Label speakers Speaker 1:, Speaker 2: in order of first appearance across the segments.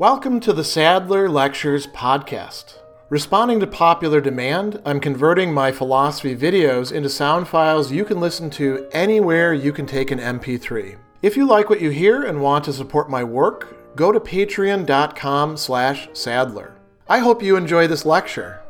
Speaker 1: Welcome to the Sadler Lectures podcast. Responding to popular demand, I'm converting my philosophy videos into sound files you can listen to anywhere you can take an MP3. If you like what you hear and want to support my work, go to patreon.com slash sadler. I hope you enjoy this lecture.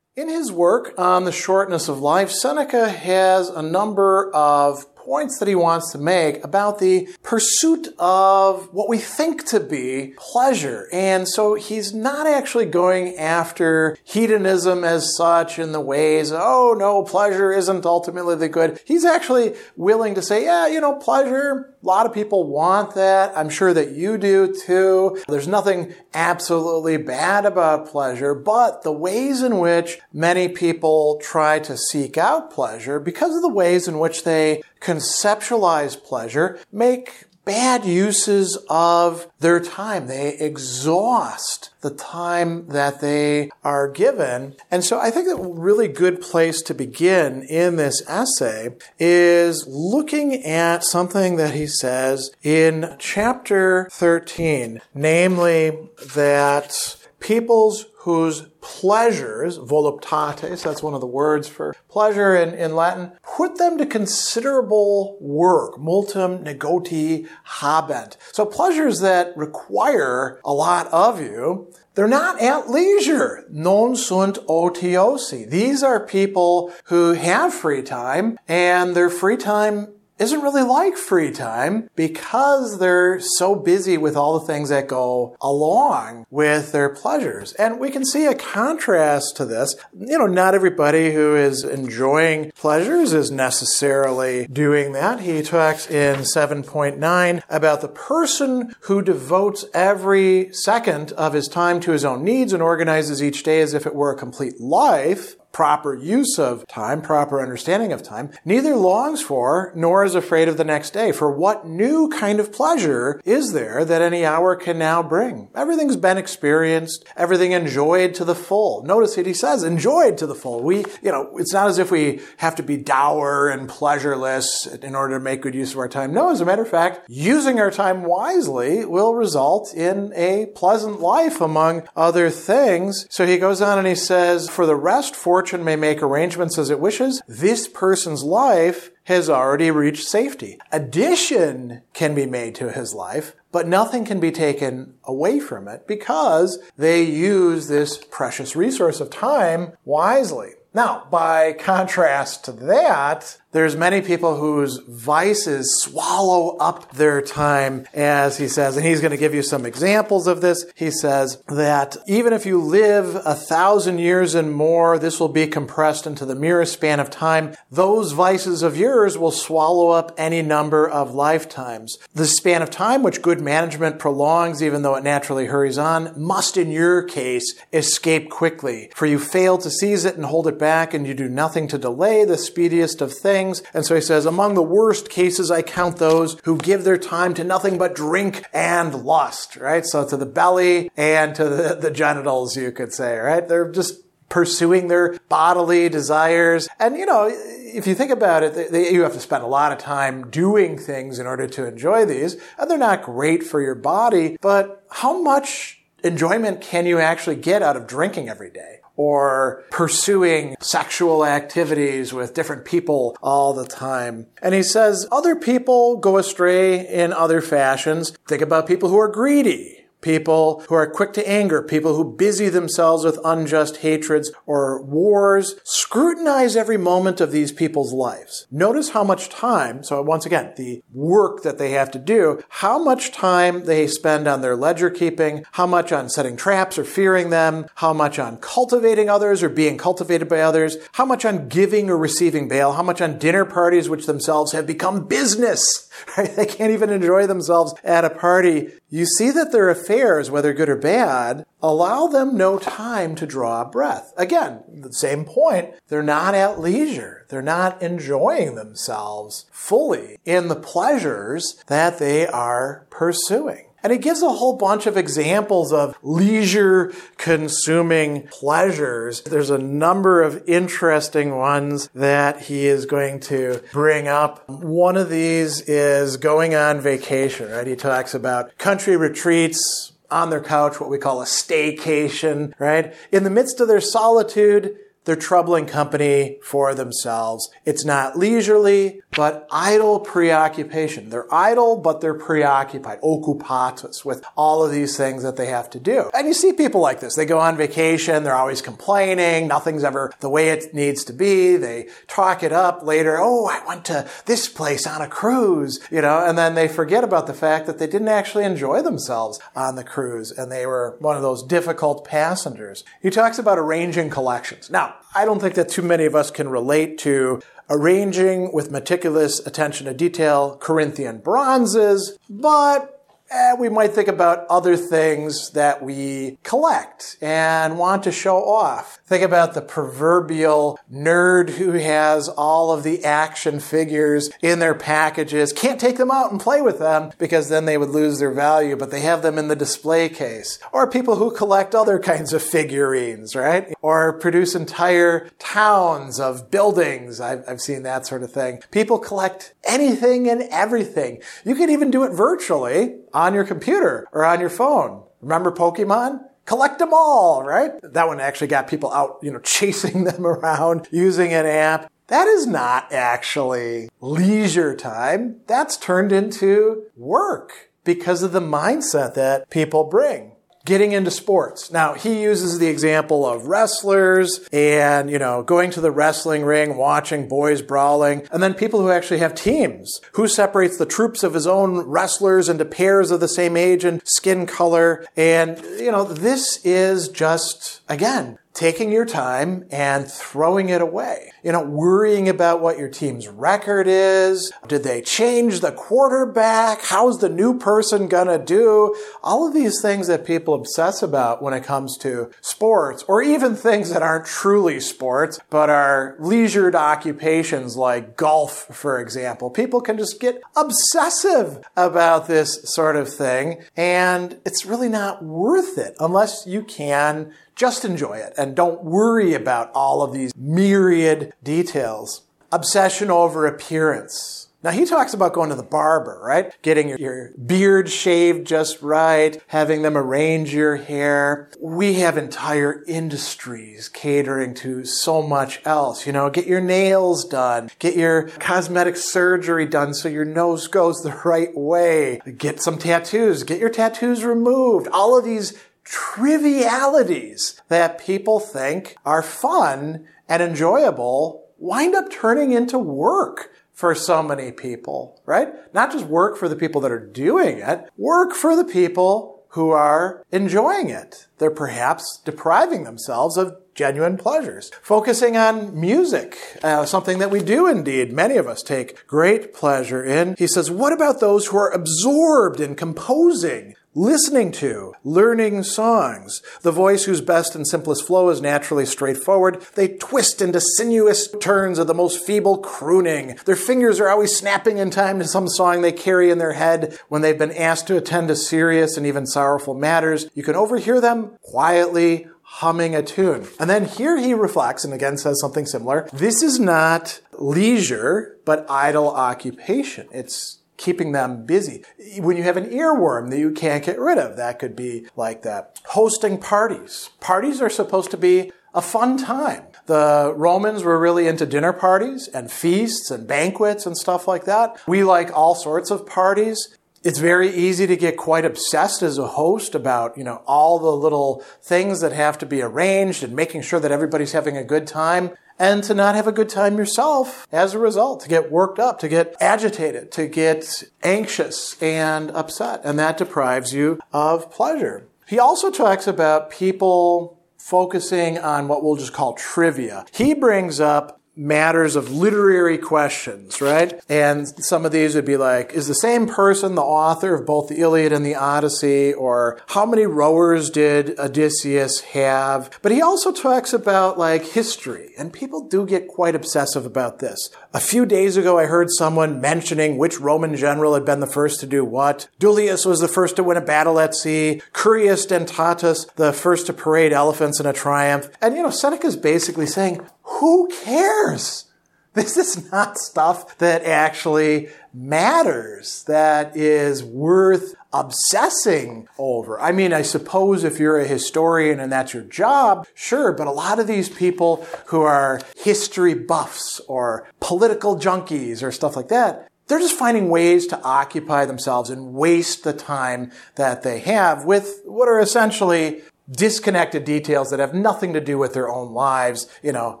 Speaker 1: In his work on the shortness of life, Seneca has a number of points that he wants to make about the pursuit of what we think to be pleasure. And so he's not actually going after hedonism as such in the ways, oh no, pleasure isn't ultimately the good. He's actually willing to say, yeah, you know, pleasure, a lot of people want that. I'm sure that you do too. There's nothing absolutely bad about pleasure, but the ways in which many people try to seek out pleasure, because of the ways in which they conceptualize pleasure, make bad uses of their time. They exhaust the time that they are given. And so I think a really good place to begin in this essay is looking at something that he says in chapter 13, namely that peoples whose pleasures, voluptates, that's one of the words for pleasure in, in Latin, put them to considerable work, multum negoti habent. So pleasures that require a lot of you, they're not at leisure. Non sunt otiosi. These are people who have free time and their free time isn't really like free time because they're so busy with all the things that go along with their pleasures. And we can see a contrast to this. You know, not everybody who is enjoying pleasures is necessarily doing that. He talks in 7.9 about the person who devotes every second of his time to his own needs and organizes each day as if it were a complete life proper use of time, proper understanding of time, neither longs for nor is afraid of the next day. For what new kind of pleasure is there that any hour can now bring? Everything's been experienced, everything enjoyed to the full. Notice that he says enjoyed to the full. We, you know, it's not as if we have to be dour and pleasureless in order to make good use of our time. No, as a matter of fact, using our time wisely will result in a pleasant life among other things. So he goes on and he says, for the rest, for fortune may make arrangements as it wishes, this person's life has already reached safety. Addition can be made to his life, but nothing can be taken away from it because they use this precious resource of time wisely. Now, by contrast to that, there's many people whose vices swallow up their time, as he says, and he's going to give you some examples of this. He says that even if you live a thousand years and more, this will be compressed into the merest span of time. Those vices of yours will swallow up any number of lifetimes. The span of time which good management prolongs, even though it naturally hurries on, must in your case escape quickly, for you fail to seize it and hold it back, and you do nothing to delay the speediest of things things. And so he says, among the worst cases, I count those who give their time to nothing but drink and lust, right? So to the belly and to the, the genitals, you could say, right? They're just pursuing their bodily desires. And, you know, if you think about it, they, they, you have to spend a lot of time doing things in order to enjoy these. And they're not great for your body, but how much enjoyment can you actually get out of drinking every day? Or pursuing sexual activities with different people all the time. And he says other people go astray in other fashions. Think about people who are greedy people who are quick to anger, people who busy themselves with unjust hatreds or wars. Scrutinize every moment of these people's lives. Notice how much time, so once again, the work that they have to do, how much time they spend on their ledger keeping, how much on setting traps or fearing them, how much on cultivating others or being cultivated by others, how much on giving or receiving bail, how much on dinner parties which themselves have become business. Right? They can't even enjoy themselves at a party. You see that their affairs, whether good or bad, allow them no time to draw a breath. Again, the same point. They're not at leisure. They're not enjoying themselves fully in the pleasures that they are pursuing. And he gives a whole bunch of examples of leisure consuming pleasures. There's a number of interesting ones that he is going to bring up. One of these is going on vacation, right? He talks about country retreats, on their couch, what we call a staycation, right? In the midst of their solitude, they're troubling company for themselves. It's not leisurely, but idle preoccupation. They're idle, but they're preoccupied, occupatus, with all of these things that they have to do. And you see people like this. They go on vacation, they're always complaining, nothing's ever the way it needs to be. They talk it up later. Oh, I went to this place on a cruise, you know, and then they forget about the fact that they didn't actually enjoy themselves on the cruise and they were one of those difficult passengers. He talks about arranging collections. Now, I don't think that too many of us can relate to arranging with meticulous attention to detail Corinthian bronzes, but eh, we might think about other things that we collect and want to show off. Think about the proverbial nerd who has all of the action figures in their packages, can't take them out and play with them because then they would lose their value, but they have them in the display case. Or people who collect other kinds of figurines, right? Or produce entire towns of buildings. I've, I've seen that sort of thing. People collect anything and everything. You can even do it virtually on your computer or on your phone. Remember Pokemon? Collect them all, right? That one actually got people out, you know, chasing them around using an app. That is not actually leisure time. That's turned into work because of the mindset that people bring getting into sports. Now, he uses the example of wrestlers and, you know, going to the wrestling ring, watching boys brawling, and then people who actually have teams. Who separates the troops of his own wrestlers into pairs of the same age and skin color? And, you know, this is just, again, taking your time and throwing it away. You know, worrying about what your team's record is. Did they change the quarterback? How's the new person gonna do? All of these things that people obsess about when it comes to sports, or even things that aren't truly sports, but are leisured occupations like golf, for example. People can just get obsessive about this sort of thing, and it's really not worth it unless you can just enjoy it and don't worry about all of these myriad details. Obsession over appearance. Now he talks about going to the barber, right? Getting your, your, beard shaved just right, having them arrange your hair. We have entire industries catering to so much else. You know, get your nails done, get your cosmetic surgery done so your nose goes the right way, get some tattoos, get your tattoos removed. All of these trivialities that people think are fun and enjoyable wind up turning into work for so many people, right? Not just work for the people that are doing it, work for the people who are enjoying it. They're perhaps depriving themselves of genuine pleasures. Focusing on music, uh, something that we do indeed, many of us take great pleasure in. He says, what about those who are absorbed in composing listening to, learning songs. The voice whose best and simplest flow is naturally straightforward. They twist into sinuous turns of the most feeble crooning. Their fingers are always snapping in time to some song they carry in their head when they've been asked to attend to serious and even sorrowful matters. You can overhear them quietly humming a tune. And then here he reflects and again says something similar. This is not leisure, but idle occupation. It's keeping them busy. When you have an earworm that you can't get rid of, that could be like that. Hosting parties. Parties are supposed to be a fun time. The Romans were really into dinner parties and feasts and banquets and stuff like that. We like all sorts of parties. It's very easy to get quite obsessed as a host about, you know, all the little things that have to be arranged and making sure that everybody's having a good time and to not have a good time yourself as a result, to get worked up, to get agitated, to get anxious and upset. And that deprives you of pleasure. He also talks about people focusing on what we'll just call trivia. He brings up matters of literary questions, right? And some of these would be like, is the same person the author of both the Iliad and the Odyssey? Or how many rowers did Odysseus have? But he also talks about like history, and people do get quite obsessive about this. A few days ago, I heard someone mentioning which Roman general had been the first to do what. Duilius was the first to win a battle at sea. Curius Dentatus, the first to parade elephants in a triumph. And you know, Seneca's basically saying, who cares? This is not stuff that actually matters, that is worth obsessing over. I mean, I suppose if you're a historian and that's your job, sure, but a lot of these people who are history buffs or political junkies or stuff like that, they're just finding ways to occupy themselves and waste the time that they have with what are essentially disconnected details that have nothing to do with their own lives, you know,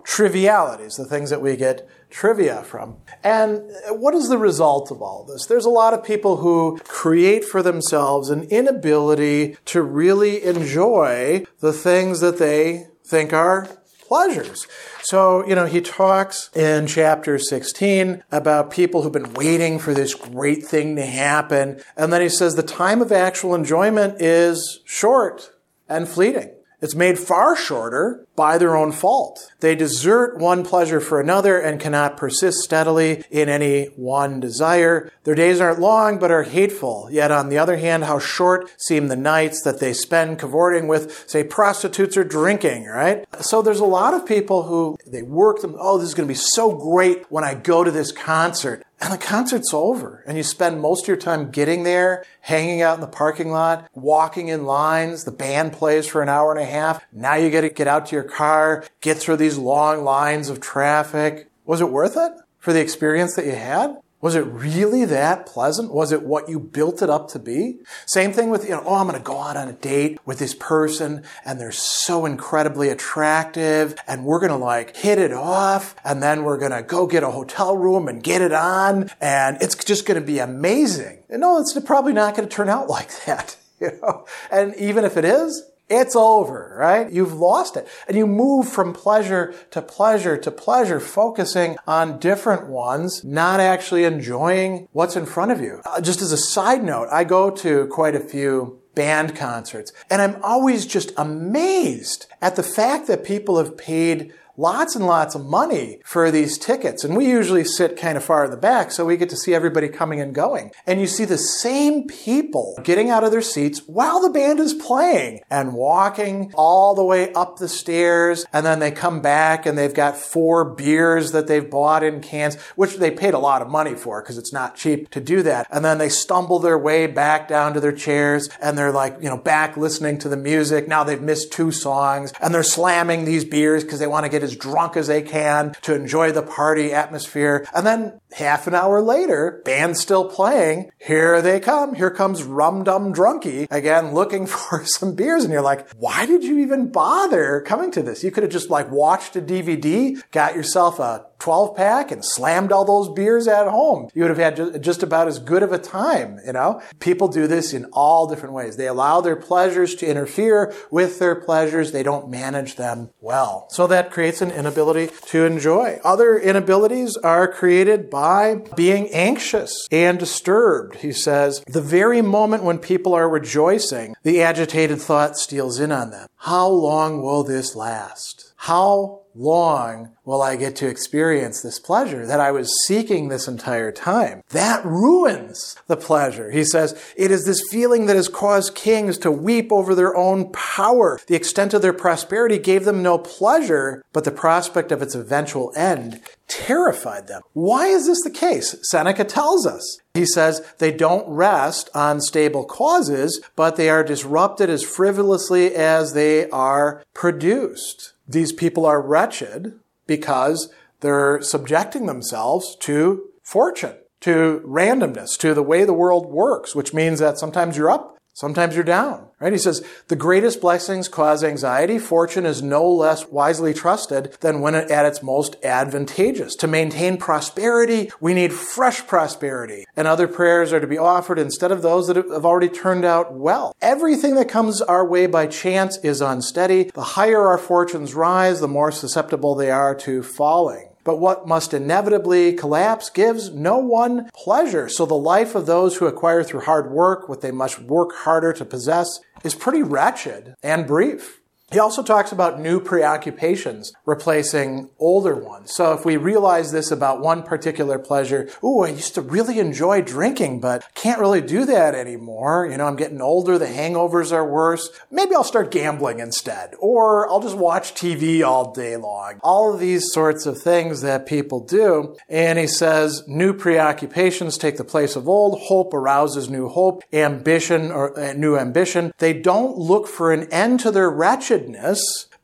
Speaker 1: trivialities, the things that we get trivia from. And what is the result of all this? There's a lot of people who create for themselves an inability to really enjoy the things that they think are pleasures. So, you know, he talks in chapter 16 about people who've been waiting for this great thing to happen. And then he says the time of actual enjoyment is short and fleeting. It's made far shorter by their own fault. They desert one pleasure for another and cannot persist steadily in any one desire. Their days aren't long, but are hateful. Yet on the other hand, how short seem the nights that they spend cavorting with, say, prostitutes or drinking, right? So there's a lot of people who they work them, oh, this is going to be so great when I go to this concert. And the concert's over, and you spend most of your time getting there, hanging out in the parking lot, walking in lines. The band plays for an hour and a half. Now you get to get out to your car, get through these long lines of traffic. Was it worth it for the experience that you had? Was it really that pleasant? Was it what you built it up to be? Same thing with, you know, oh, I'm going to go out on a date with this person and they're so incredibly attractive and we're going to like hit it off and then we're going to go get a hotel room and get it on and it's just going to be amazing. And no, it's probably not going to turn out like that. You know, and even if it is, it's over, right? You've lost it. And you move from pleasure to pleasure to pleasure, focusing on different ones, not actually enjoying what's in front of you. Uh, just as a side note, I go to quite a few band concerts and I'm always just amazed at the fact that people have paid lots and lots of money for these tickets. And we usually sit kind of far in the back, so we get to see everybody coming and going. And you see the same people getting out of their seats while the band is playing and walking all the way up the stairs. And then they come back and they've got four beers that they've bought in cans, which they paid a lot of money for because it's not cheap to do that. And then they stumble their way back down to their chairs and they're like, you know, back listening to the music. Now they've missed two songs and they're slamming these beers because they want to get as drunk as they can to enjoy the party atmosphere. And then half an hour later, band's still playing. Here they come. Here comes Rum Dum Drunky again looking for some beers. And you're like, why did you even bother coming to this? You could have just like watched a DVD, got yourself a 12 pack and slammed all those beers at home. You would have had just about as good of a time, you know? People do this in all different ways. They allow their pleasures to interfere with their pleasures. They don't manage them well. So that creates an inability to enjoy. Other inabilities are created by being anxious and disturbed. He says, the very moment when people are rejoicing, the agitated thought steals in on them. How long will this last? How long will I get to experience this pleasure that I was seeking this entire time? That ruins the pleasure. He says, it is this feeling that has caused kings to weep over their own power. The extent of their prosperity gave them no pleasure, but the prospect of its eventual end terrified them. Why is this the case? Seneca tells us. He says they don't rest on stable causes, but they are disrupted as frivolously as they are produced these people are wretched because they're subjecting themselves to fortune, to randomness, to the way the world works, which means that sometimes you're up, Sometimes you're down, right? He says, the greatest blessings cause anxiety. Fortune is no less wisely trusted than when at its most advantageous. To maintain prosperity, we need fresh prosperity. And other prayers are to be offered instead of those that have already turned out well. Everything that comes our way by chance is unsteady. The higher our fortunes rise, the more susceptible they are to falling. But what must inevitably collapse gives no one pleasure. So the life of those who acquire through hard work what they must work harder to possess is pretty wretched and brief. He also talks about new preoccupations replacing older ones. So if we realize this about one particular pleasure, ooh, I used to really enjoy drinking, but can't really do that anymore. You know, I'm getting older, the hangovers are worse. Maybe I'll start gambling instead, or I'll just watch TV all day long. All of these sorts of things that people do. And he says, new preoccupations take the place of old. Hope arouses new hope. Ambition or uh, new ambition. They don't look for an end to their wretched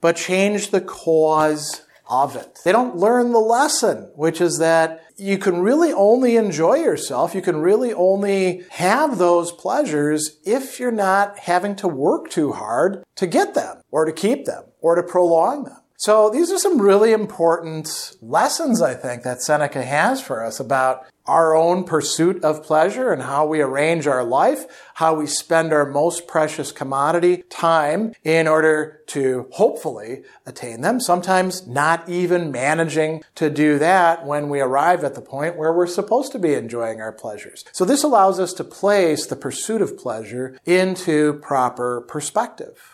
Speaker 1: but change the cause of it. They don't learn the lesson, which is that you can really only enjoy yourself. You can really only have those pleasures if you're not having to work too hard to get them or to keep them or to prolong them. So these are some really important lessons, I think, that Seneca has for us about our own pursuit of pleasure and how we arrange our life, how we spend our most precious commodity, time, in order to hopefully attain them. Sometimes not even managing to do that when we arrive at the point where we're supposed to be enjoying our pleasures. So this allows us to place the pursuit of pleasure into proper perspective.